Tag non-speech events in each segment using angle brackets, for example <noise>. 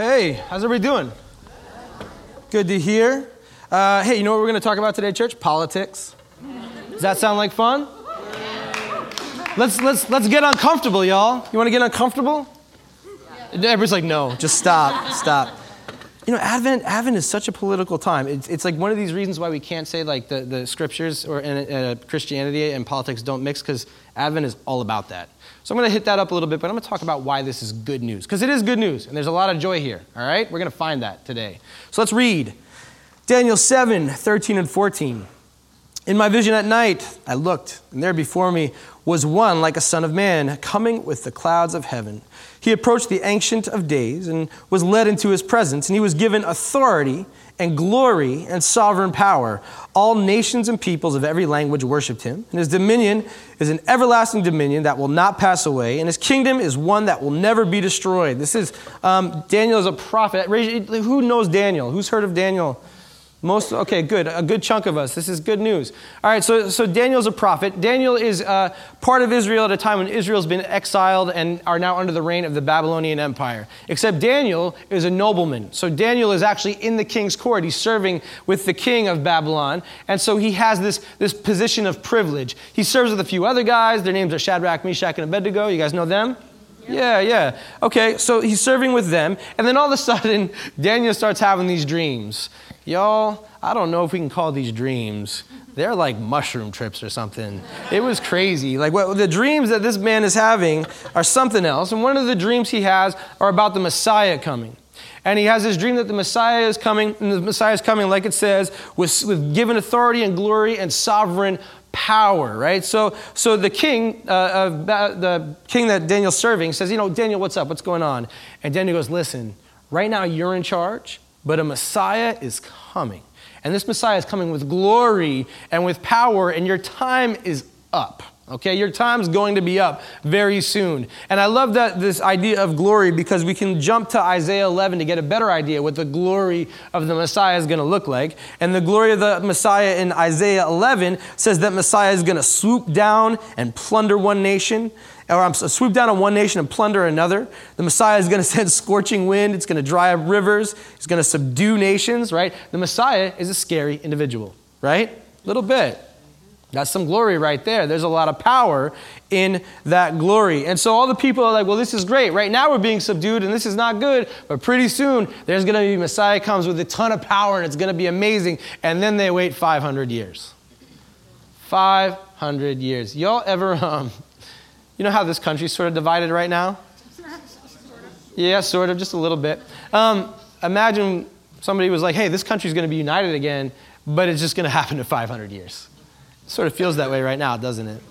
Hey, how's everybody doing? Good to hear. Uh, hey, you know what we're going to talk about today, church? Politics. Does that sound like fun? Let's, let's, let's get uncomfortable, y'all. You want to get uncomfortable? Everybody's like, no, just stop, stop. You know, Advent, Advent is such a political time. It's, it's like one of these reasons why we can't say like the, the scriptures or uh, Christianity and politics don't mix because Advent is all about that. So I'm going to hit that up a little bit, but I'm going to talk about why this is good news because it is good news and there's a lot of joy here. All right, we're going to find that today. So let's read Daniel 7, 13 and 14. In my vision at night, I looked, and there before me was one like a son of man, coming with the clouds of heaven. He approached the Ancient of Days and was led into his presence, and he was given authority and glory and sovereign power. All nations and peoples of every language worshiped him, and his dominion is an everlasting dominion that will not pass away, and his kingdom is one that will never be destroyed. This is um, Daniel is a prophet. Who knows Daniel? Who's heard of Daniel? Most, okay, good. A good chunk of us. This is good news. All right, so, so Daniel's a prophet. Daniel is uh, part of Israel at a time when Israel's been exiled and are now under the reign of the Babylonian Empire. Except Daniel is a nobleman. So Daniel is actually in the king's court. He's serving with the king of Babylon. And so he has this, this position of privilege. He serves with a few other guys. Their names are Shadrach, Meshach, and Abednego. You guys know them? Yeah, yeah. Okay, so he's serving with them. And then all of a sudden, <laughs> Daniel starts having these dreams. Y'all, I don't know if we can call these dreams. They're like mushroom trips or something. It was crazy. Like what, the dreams that this man is having are something else. And one of the dreams he has are about the Messiah coming. And he has this dream that the Messiah is coming, and the Messiah is coming, like it says, with, with given authority and glory and sovereign power, right? So, so the king, uh, of, the king that Daniel's serving says, you know, Daniel, what's up? What's going on? And Daniel goes, listen, right now you're in charge. But a Messiah is coming. And this Messiah is coming with glory and with power, and your time is up. Okay, your time's going to be up very soon. And I love that this idea of glory because we can jump to Isaiah 11 to get a better idea what the glory of the Messiah is going to look like. And the glory of the Messiah in Isaiah 11 says that Messiah is going to swoop down and plunder one nation or I'm swoop down on one nation and plunder another. The Messiah is going <laughs> to send scorching wind. It's going to dry up rivers. He's going to subdue nations, right? The Messiah is a scary individual, right? A little bit. That's some glory right there. There's a lot of power in that glory. And so all the people are like, well, this is great. Right now we're being subdued and this is not good. But pretty soon there's going to be Messiah comes with a ton of power and it's going to be amazing. And then they wait 500 years. 500 years. Y'all ever, um, you know how this country's sort of divided right now? Yeah, sort of, just a little bit. Um, imagine somebody was like, hey, this country's going to be united again, but it's just going <laughs> to happen in 500 years. Sort of feels that way right now, doesn't it?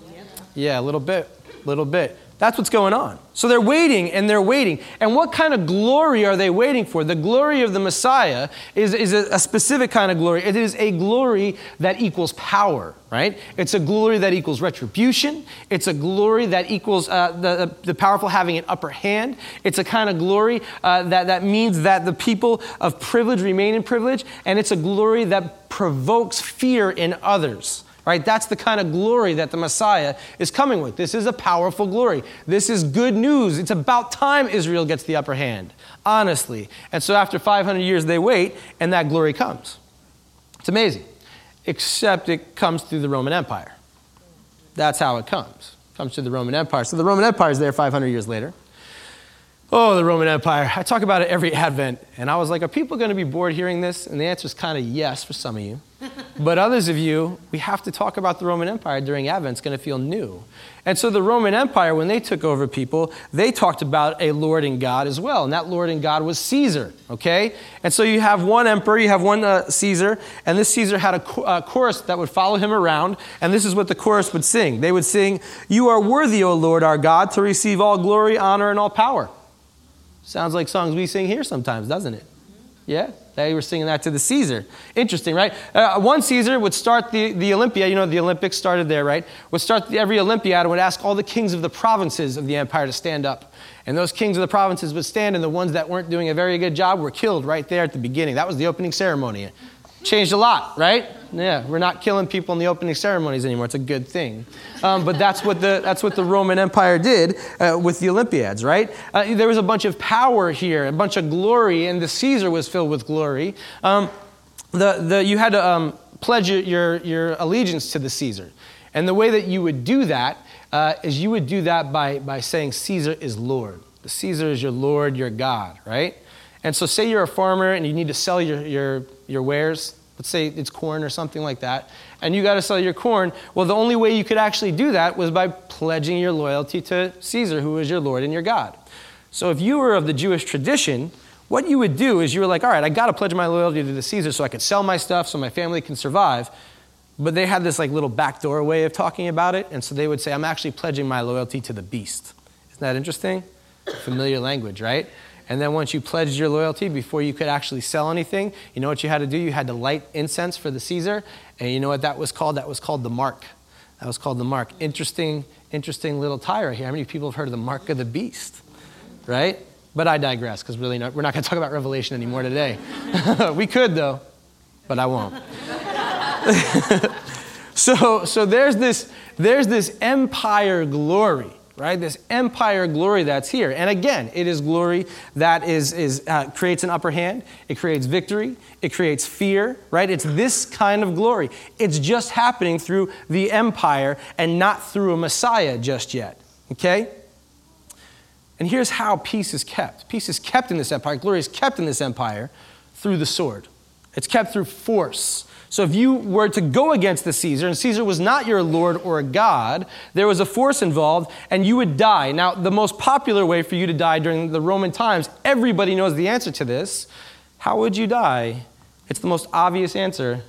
Yeah, a little bit, a little bit. That's what's going on. So they're waiting and they're waiting. And what kind of glory are they waiting for? The glory of the Messiah is, is a, a, specific kind of glory. It is a glory that equals power, right? It's a glory that equals retribution. It's a glory that equals uh, the, the powerful having an upper hand. It's a kind of glory uh, that, that means that the people of privilege remain in privilege. And it's a glory that provokes fear in others. Right? That's the kind of glory that the Messiah is coming with. This is a powerful glory. This is good news. It's about time Israel gets the upper hand, honestly. And so after 500 years, they wait, and that glory comes. It's amazing. Except it comes through the Roman Empire. That's how it comes. It comes through the Roman Empire. So the Roman Empire is there 500 years later. Oh, the Roman Empire. I talk about it every <laughs> Advent. And I was like, are people going to be bored hearing this? And the answer is kind of yes for some of you. But others of you, we have to talk about the Roman Empire during Advent. It's going to feel new. And so the Roman Empire, when they took over people, they talked about a Lord and God as well. And that Lord and God was Caesar, okay? And so you have one emperor, you have one uh, Caesar, and this Caesar had a uh, chorus that would follow him around. And this is what the chorus would sing they would sing, You are worthy, O Lord our God, to receive all glory, honor, and all power. Sounds like songs we sing here sometimes, doesn't it? Yeah? They were singing that to the Caesar. Interesting, right? Uh, one Caesar would start the, the Olympia, you know, the Olympics started there, right? Would start the, every Olympiad and would ask all the kings of the provinces of the empire to stand up. And those kings of the provinces would stand, and the ones that weren't doing a very good job were killed right there at the beginning. That was the opening ceremony. Changed a lot, right? Yeah, we're not killing people in the opening ceremonies anymore. It's a good thing. Um, but that's what, the, that's what the Roman Empire did uh, with the Olympiads, right? Uh, there was a bunch of power here, a bunch of glory, and the Caesar was filled with glory. Um, the, the, you had to um, pledge your, your allegiance to the Caesar. And the way that you would do that uh, is you would do that by, by saying Caesar is Lord. The Caesar is your Lord, your God, right? And so, say you're a farmer and you need to sell your, your, your wares. Let's say it's corn or something like that, and you got to sell your corn. Well, the only way you could actually do that was by pledging your loyalty to Caesar, who is your Lord and your God. So, if you were of the Jewish tradition, what you would do is you were like, all right, I got to pledge my loyalty to the Caesar so I could sell my stuff so my family can survive. But they had this like little backdoor way of talking about it, and so they would say, I'm actually pledging my loyalty to the beast. Isn't that interesting? Familiar language, right? And then once you pledged your loyalty before you could actually sell anything, you know what you had to do? You had to light incense for the Caesar. And you know what that was called? That was called the mark. That was called the mark. Interesting, interesting little tie right here. How many people have heard of the mark of the beast? Right? But I digress because really not, we're not going <laughs> to talk about Revelation anymore today. <laughs> we could though, but I won't. <laughs> so, so there's this, there's this empire glory right? This empire glory that's here. And again, it is glory that is, is, uh, creates an upper hand, it creates victory, it creates fear, right? It's this kind of glory. It's just happening through the empire and not through a Messiah just yet, okay? And here's how peace is kept peace is kept in this empire, glory is kept in this empire through the sword. It's kept through force. So if you were to go against the Caesar, and Caesar was not your Lord or a God, there was a force involved, and you would die. Now, the most popular way for you to die during the Roman times, everybody knows the answer to this. How would you die? It's the most obvious answer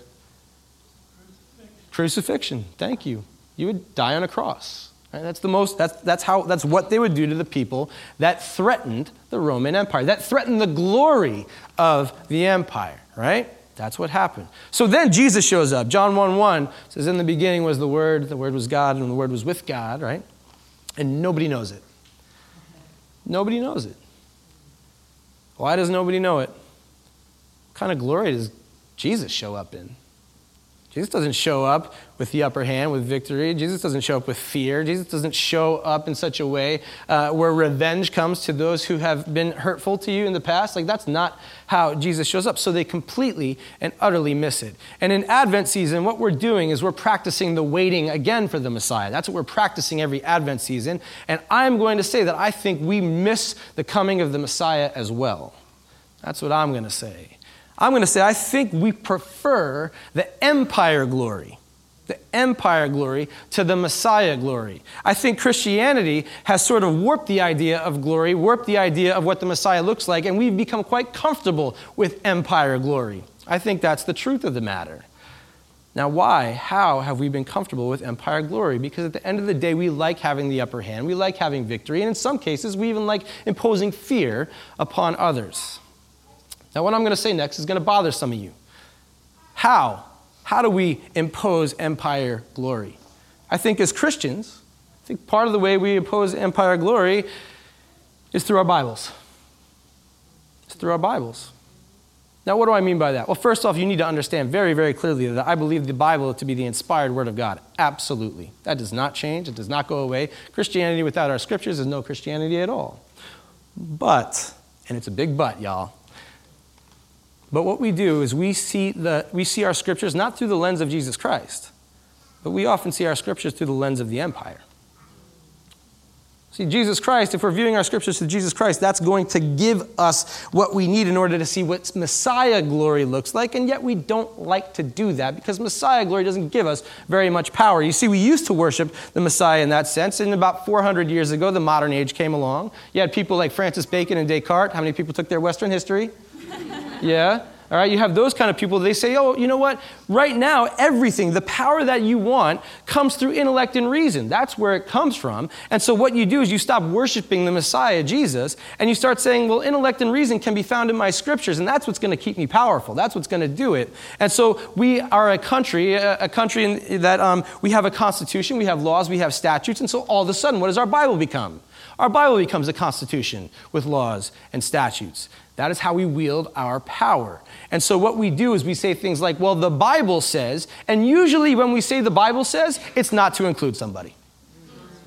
crucifixion. Thank you. You would die on a cross. Right? That's the most. That's that's how. That's what they would do to the people that threatened the Roman Empire. That threatened the glory of the empire. Right. That's what happened. So then Jesus shows up. John 1 1 says, In the beginning was the Word, the Word was God, and the Word was with God, right? And nobody knows it. Nobody knows it. Why does nobody know it? What kind of glory does Jesus show up in? Jesus doesn't show up with the upper hand, with victory. Jesus doesn't show up with fear. Jesus doesn't show up in such a way uh, where revenge comes to those who have been hurtful to you in the past. Like, that's not how Jesus shows up. So they completely and utterly miss it. And in Advent season, what we're doing is we're practicing the waiting again for the Messiah. That's what we're practicing every Advent season. And I'm going to say that I think we miss the coming of the Messiah as well. That's what I'm going to say. I'm going to say, I think we prefer the empire glory, the empire glory to the Messiah glory. I think Christianity has sort of warped the idea of glory, warped the idea of what the Messiah looks like, and we've become quite comfortable with empire glory. I think that's the truth of the matter. Now, why, how have we been comfortable with empire glory? Because at the end of the day, we like having the upper hand, we like having victory, and in some cases, we even like imposing fear upon others. Now, what I'm going to say next is going to bother some of you. How? How do we impose empire glory? I think as Christians, I think part of the way we impose empire glory is through our Bibles. It's through our Bibles. Now, what do I mean by that? Well, first off, you need to understand very, very clearly that I believe the Bible to be the inspired Word of God. Absolutely. That does not change, it does not go away. Christianity without our scriptures is no Christianity at all. But, and it's a big but, y'all, but what we do is we see, the, we see our scriptures not through the lens of Jesus Christ, but we often see our scriptures through the lens of the empire. See, Jesus Christ, if we're viewing our scriptures to Jesus Christ, that's going to give us what we need in order to see what Messiah glory looks like, and yet we don't like to do that because Messiah glory doesn't give us very much power. You see, we used to worship the Messiah in that sense, and about 400 years ago, the modern age came along. You had people like Francis Bacon and Descartes. How many people took their Western history? Yeah? All right, you have those kind of people. They say, oh, you know what? Right now, everything, the power that you want, comes through intellect and reason. That's where it comes from. And so, what you do is you stop worshiping the Messiah, Jesus, and you start saying, well, intellect and reason can be found in my scriptures, and that's what's going to keep me powerful. That's what's going to do it. And so, we are a country, a, country that um, we have a constitution, we have laws, we have statutes, and so all of a sudden, what does our Bible become? Our Bible becomes a constitution with laws and statutes. That is how we wield our power. And so, what we do is we say things like, well, the Bible says, and usually when we say the Bible says, it's not to include somebody.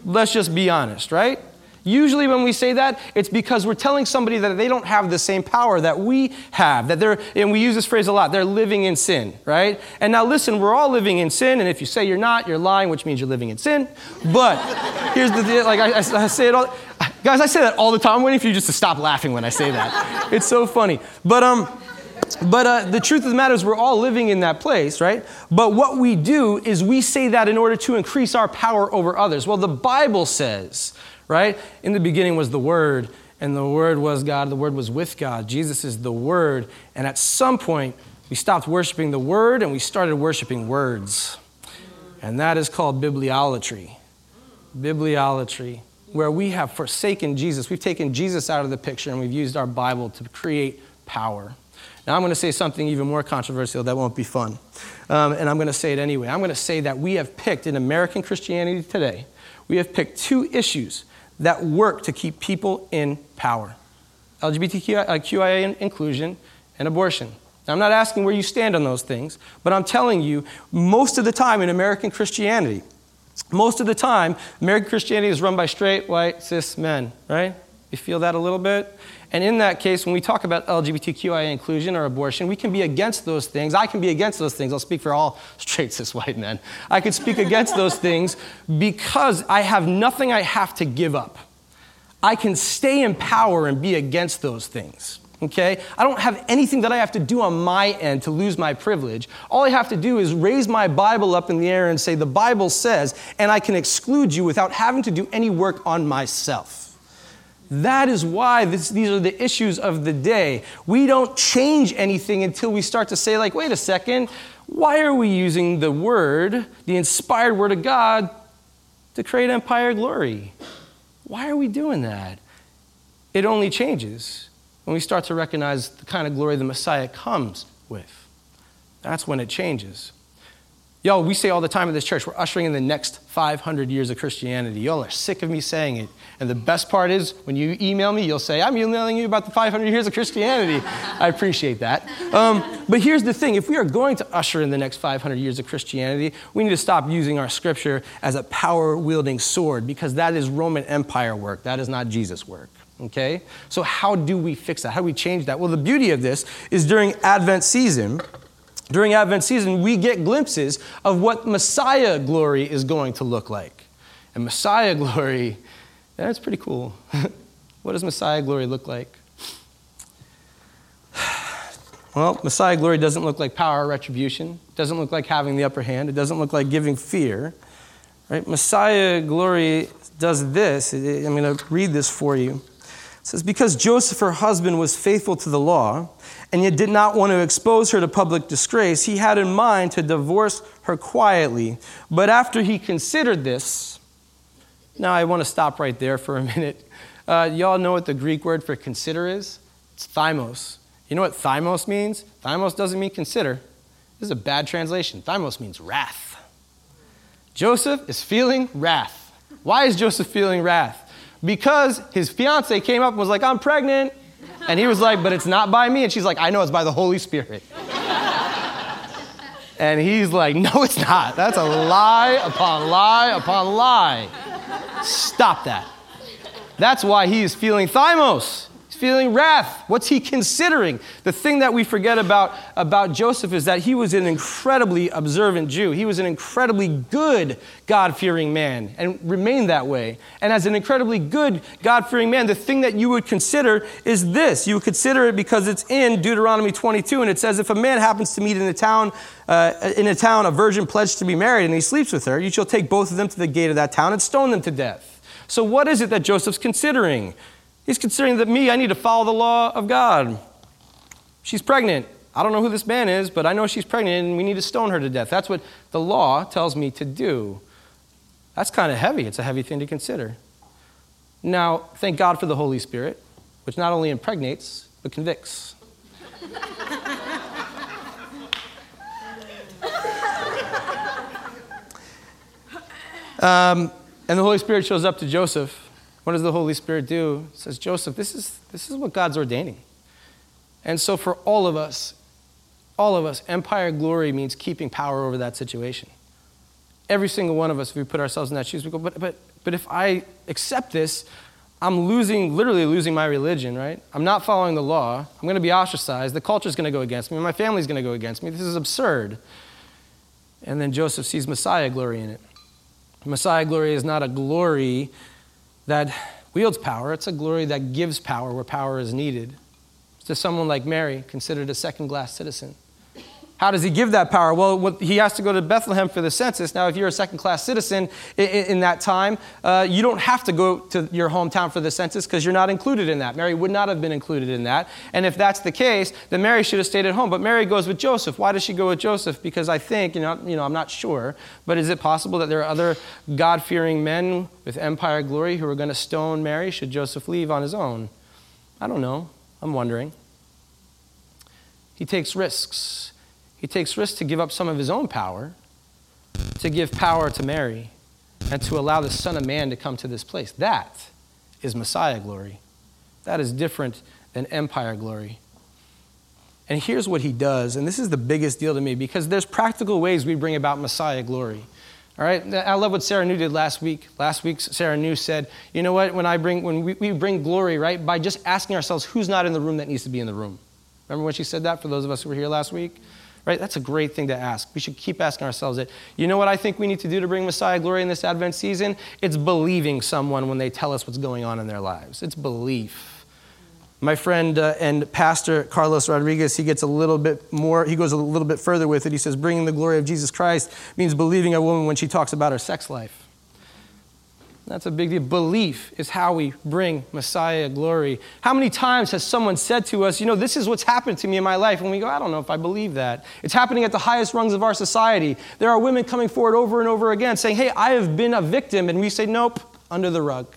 Let's just be honest, right? Usually, when we say that, it's because we're telling somebody that they don't have the same power that we have. That they're, and we use this phrase a lot, they're living in sin, right? And now, listen, we're all living in sin, and if you say you're not, you're lying, which means you're living in sin. But here's the deal like, I, I, I say it all, guys, I say that all the time. I'm waiting for you just to stop laughing when I say that. It's so funny. But, um, but uh, the truth of the matter is, we're all living in that place, right? But what we do is we say that in order to increase our power over others. Well, the Bible says, right? In the beginning was the Word, and the Word was God, the Word was with God. Jesus is the Word. And at some point, we stopped worshiping the Word and we started worshiping words. And that is called bibliolatry. Bibliolatry, where we have forsaken Jesus. We've taken Jesus out of the picture and we've used our Bible to create power. Now, I'm going to say something even more controversial that won't be fun. Um, and I'm going to say it anyway. I'm going to say that we have picked in American Christianity today, we have picked two issues that work to keep people in power LGBTQIA uh, inclusion and abortion. Now, I'm not asking where you stand on those things, but I'm telling you, most of the time in American Christianity, most of the time, American Christianity is run by straight, white, cis men, right? You feel that a little bit? And in that case, when we talk about LGBTQIA inclusion or abortion, we can be against those things. I can be against those things. I'll speak for all straight cis white men. I can speak against those things because I have nothing I have to give up. I can stay in power and be against those things. Okay? I don't have anything that I have to do on my end to lose my privilege. All I have to do is raise my Bible up in the air and say, The Bible says, and I can exclude you without having to do any work on myself. That is why this, these are the issues of the day. We don't change anything until we start to say, like, wait a second, why are we using the word, the inspired word of God, to create empire glory? Why are we doing that? It only changes when we start to recognize the kind of glory the Messiah comes with. That's when it changes. Y'all, we say all the time in this church, we're ushering in the next 500 years of Christianity. Y'all are sick of me saying it. And the best part is when you email me, you'll say, I'm emailing you about the 500 years of Christianity. I appreciate that. Um, but here's the thing if we are going to usher in the next 500 years of Christianity, we need to stop using our scripture as a power wielding sword because that is Roman Empire work. That is not Jesus' work. Okay? So, how do we fix that? How do we change that? Well, the beauty of this is during Advent season, during Advent season, we get glimpses of what Messiah glory is going to look like. And Messiah <laughs> glory, that's pretty cool. <laughs> what does Messiah glory look like? <sighs> Well, Messiah glory doesn't look like power or retribution. It doesn't look like having the upper hand. It doesn't look like giving fear. Right? Messiah glory does this. I'm going to read this for you. It says, Because Joseph, her husband, was faithful to the law, and yet did not want to expose her to public disgrace, he had in mind to divorce her quietly. But after he considered this, now I want to stop right there for a minute. Uh, y'all know what the Greek word for consider is? It's thymos. You know what thymos means? Thymos doesn't mean consider. This is a bad translation. Thymos means wrath. Joseph is feeling wrath. Why is Joseph feeling wrath? Because his fiance came up and was like, I'm pregnant. And he was like, But it's not by me. And she's like, I know it's by the Holy Spirit. <laughs> And he's like, No, it's not. That's a lie upon lie upon lie. Stop that. That's why he is feeling thymos feeling wrath. What's he considering? The thing that we forget about, about Joseph is that he was an incredibly observant Jew. He was an incredibly good God fearing man and remained that way. And as an incredibly good God fearing man, the thing that you would consider is this. You would consider it because it's in Deuteronomy 22, and it says, If a man happens to meet in a town, uh, in a town a virgin pledged to be married and he sleeps with her, you shall take both of them to the gate of that town and stone them to death. So, what is it that Joseph's considering? He's considering that me, I need to follow the law of God. She's pregnant. I don't know who this man is, but I know she's pregnant and we need to stone her to death. That's what the law tells me to do. That's kind of heavy. It's a heavy thing to consider. Now, thank God for the Holy Spirit, which not only impregnates, but convicts. <laughs> um, and the Holy Spirit shows up to Joseph What does the Holy Spirit do? It says, Joseph, this is, this is what God's ordaining. And so for all of us, all of us, empire glory means keeping power over that situation. Every single one of us, if we put ourselves in that shoes, we go, but, but, but if I accept this, I'm losing, literally losing my religion, right? I'm not following the law. I'm going to be ostracized. The culture's going to go against me. My family's going to go against me. This is absurd. And then Joseph sees Messiah glory in it. Messiah glory is not a glory that wields power, it's a glory that gives power where power is needed. To someone like Mary, considered a second class citizen. How does he give that power? Well, he has to go to Bethlehem for the census. Now, if you're a second class citizen in, that time, uh, you don't have to go to your hometown for the census because you're not included in that. Mary would not have been included in that. And if that's the case, then Mary should have stayed at home. But Mary goes with Joseph. Why does she go with Joseph? Because I think, you know, you know I'm not sure, but is it possible that there are other God fearing men with empire glory who are going to stone Mary should Joseph leave on his own? I don't know. I'm wondering. He takes risks. He takes risks to give up some of his own power, to give power to Mary, and to allow the Son of Man to come to this place. That is Messiah glory. That is different than empire glory. And here's what he does, and this is the biggest deal to me because there's practical ways we bring about Messiah glory. All right, I love what Sarah New did last week. Last week, Sarah New said, "You know what? When I bring, when we, we bring glory, right, by just asking ourselves who's not in the room that needs to be in the room." Remember when she said that? For those of us who were here last week, Right? That's a great thing to ask. We should keep asking ourselves it. You know what I think we need to do to bring Messiah glory in this Advent season? It's believing someone when they tell us what's going on in their lives. It's belief. My friend uh, and pastor Carlos Rodriguez, he gets a little bit more, he goes a little bit further with it. He says, bringing the glory of Jesus Christ means believing a woman when she talks about her sex life. That's a big deal. Belief is how we bring Messiah glory. How many times has someone said to us, you know, this is what's happened to me in my life? And we go, I don't know if I believe that. It's happening at the highest rungs of our society. There are women coming forward over and over again saying, hey, I have been a victim. And we say, nope, under the rug.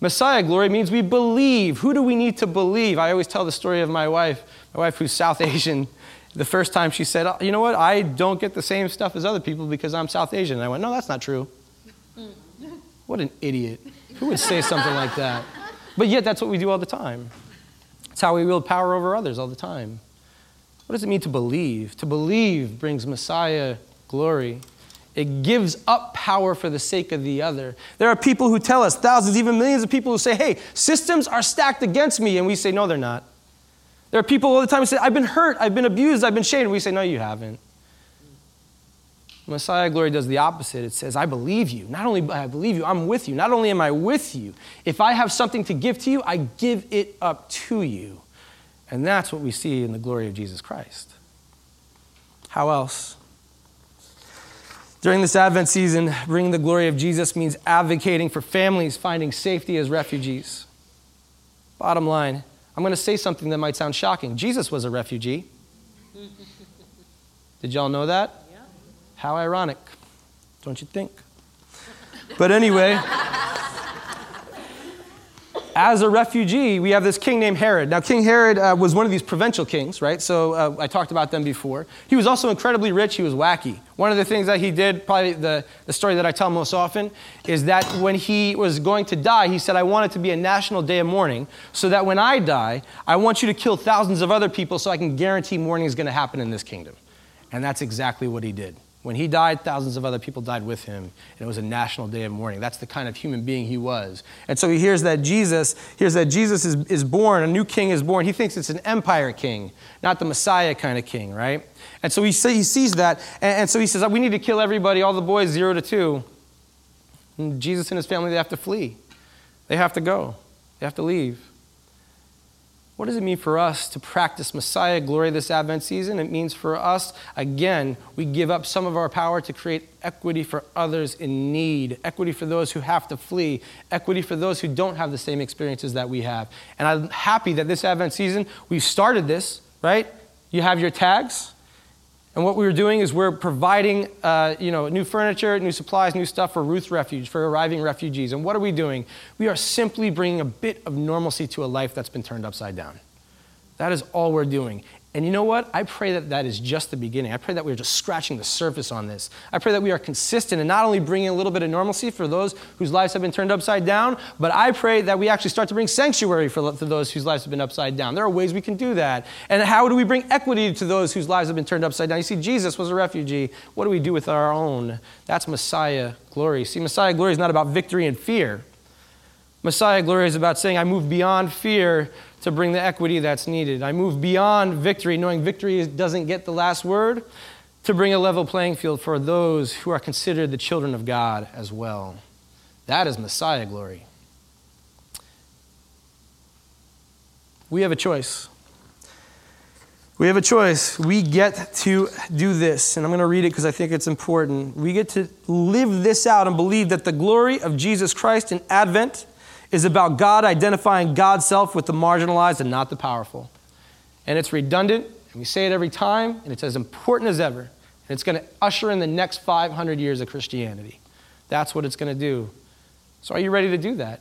Messiah glory means we believe. Who do we need to believe? I always tell the story of my wife, my wife who's South Asian. The first time she said, you know what, I don't get the same stuff as other people because I'm South Asian. And I went, no, that's not true. What an idiot. Who would say something like that? But yet, that's what we do all the time. It's how we wield power over others all the time. What does it mean to believe? To believe brings Messiah glory. It gives up power for the sake of the other. There are people who tell us, thousands, even millions of people who say, hey, systems are stacked against me. And we say, no, they're not. There are people all the time who say, I've been hurt, I've been abused, I've been shamed. We say, no, you haven't. Messiah glory does the opposite. It says, I believe you. Not only I believe you, I'm with you. Not only am I with you, if I have something to give to you, I give it up to you. And that's what we see in the glory of Jesus Christ. How else? During this Advent season, bringing the glory of Jesus means advocating for families finding safety as refugees. Bottom line, I'm going to say something that might sound shocking. Jesus was a refugee. <laughs> Did y'all know that? How ironic, don't you think? But anyway, as a refugee, we have this king named Herod. Now, King Herod uh, was one of these provincial kings, right? So uh, I talked about them before. He was also incredibly rich. He was wacky. One of the things that he did, probably the, the story that I tell most often, is that when he was going to die, he said, I want it to be a national day of mourning so that when I die, I want you to kill thousands of other people so I can guarantee mourning is going to happen in this kingdom. And that's exactly what he did. When he died, thousands of other people died with him, and it was a national day of mourning. That's the kind of human being he was. And so he hears that Jesus, hears that Jesus is, is born, a new king is born. He thinks it's an empire king, not the Messiah kind of king, right? And so he, he sees that, and, and so he says, oh, We need to kill everybody, all the boys, zero to two. And Jesus and his family, they have to flee. They have to go. They have to leave. What does it mean for us to practice Messiah glory this Advent season? It means for us, again, we give up some of our power to create equity for others in need, equity for those who have to flee, equity for those who don't have the same experiences that we have. And I'm happy that this Advent season, we've started this, right? You have your tags. And what we are doing is we're providing, uh, you know, new furniture, new supplies, new stuff for Ruth Refuge, for arriving refugees. And what are we doing? We are simply bringing a bit of normalcy to a life that's been turned upside down. That is all we're doing. And you know what? I pray that that is just the beginning. I pray that we're just scratching the surface on this. I pray that we are consistent and not only bringing a little bit of normalcy for those whose lives have been turned upside down, but I pray that we actually start to bring sanctuary for, for those whose lives have been upside down. There are ways we can do that. And how do we bring equity to those whose lives have been turned upside down? You see, Jesus was a refugee. What do we do with our own? That's Messiah glory. See, Messiah glory is not about victory and fear. Messiah glory is about saying, I move beyond fear to bring the equity that's needed. I move beyond victory, knowing victory doesn't get the last word, to bring a level playing field for those who are considered the children of God as well. That is Messiah glory. We have a choice. We have a choice. We get to do this, and I'm going to read it because I think it's important. We get to live this out and believe that the glory of Jesus Christ in Advent is about God identifying God's self with the marginalized and not the powerful. And it's redundant, and we say it every time, and it's as important as ever. And it's going to usher in the next 500 years of Christianity. That's what it's going to do. So, are you ready to do that?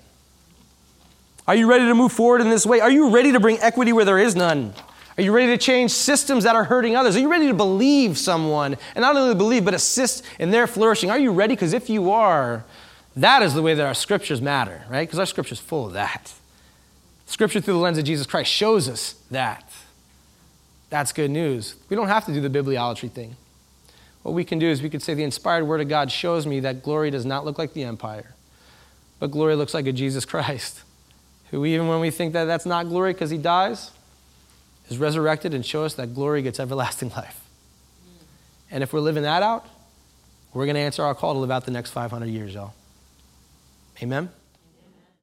Are you ready to move forward in this way? Are you ready to bring equity where there is none? Are you ready to change systems that are hurting others? Are you ready to believe someone and not only believe, but assist in their flourishing? Are you ready? Because if you are, that is the way that our scriptures matter, right? Because our scripture is full of that. Scripture through the lens of Jesus Christ shows us that. That's good news. We don't have to do the bibliolatry thing. What we can do is we could say the inspired word of God shows me that glory does not look like the empire, but glory looks like a Jesus Christ, <laughs> who, even when we think that that's not glory because he dies, is resurrected and show us that glory gets everlasting <laughs> life. And if we're living that out, we're going to answer our call to live out the next 500 years, y'all. Amen?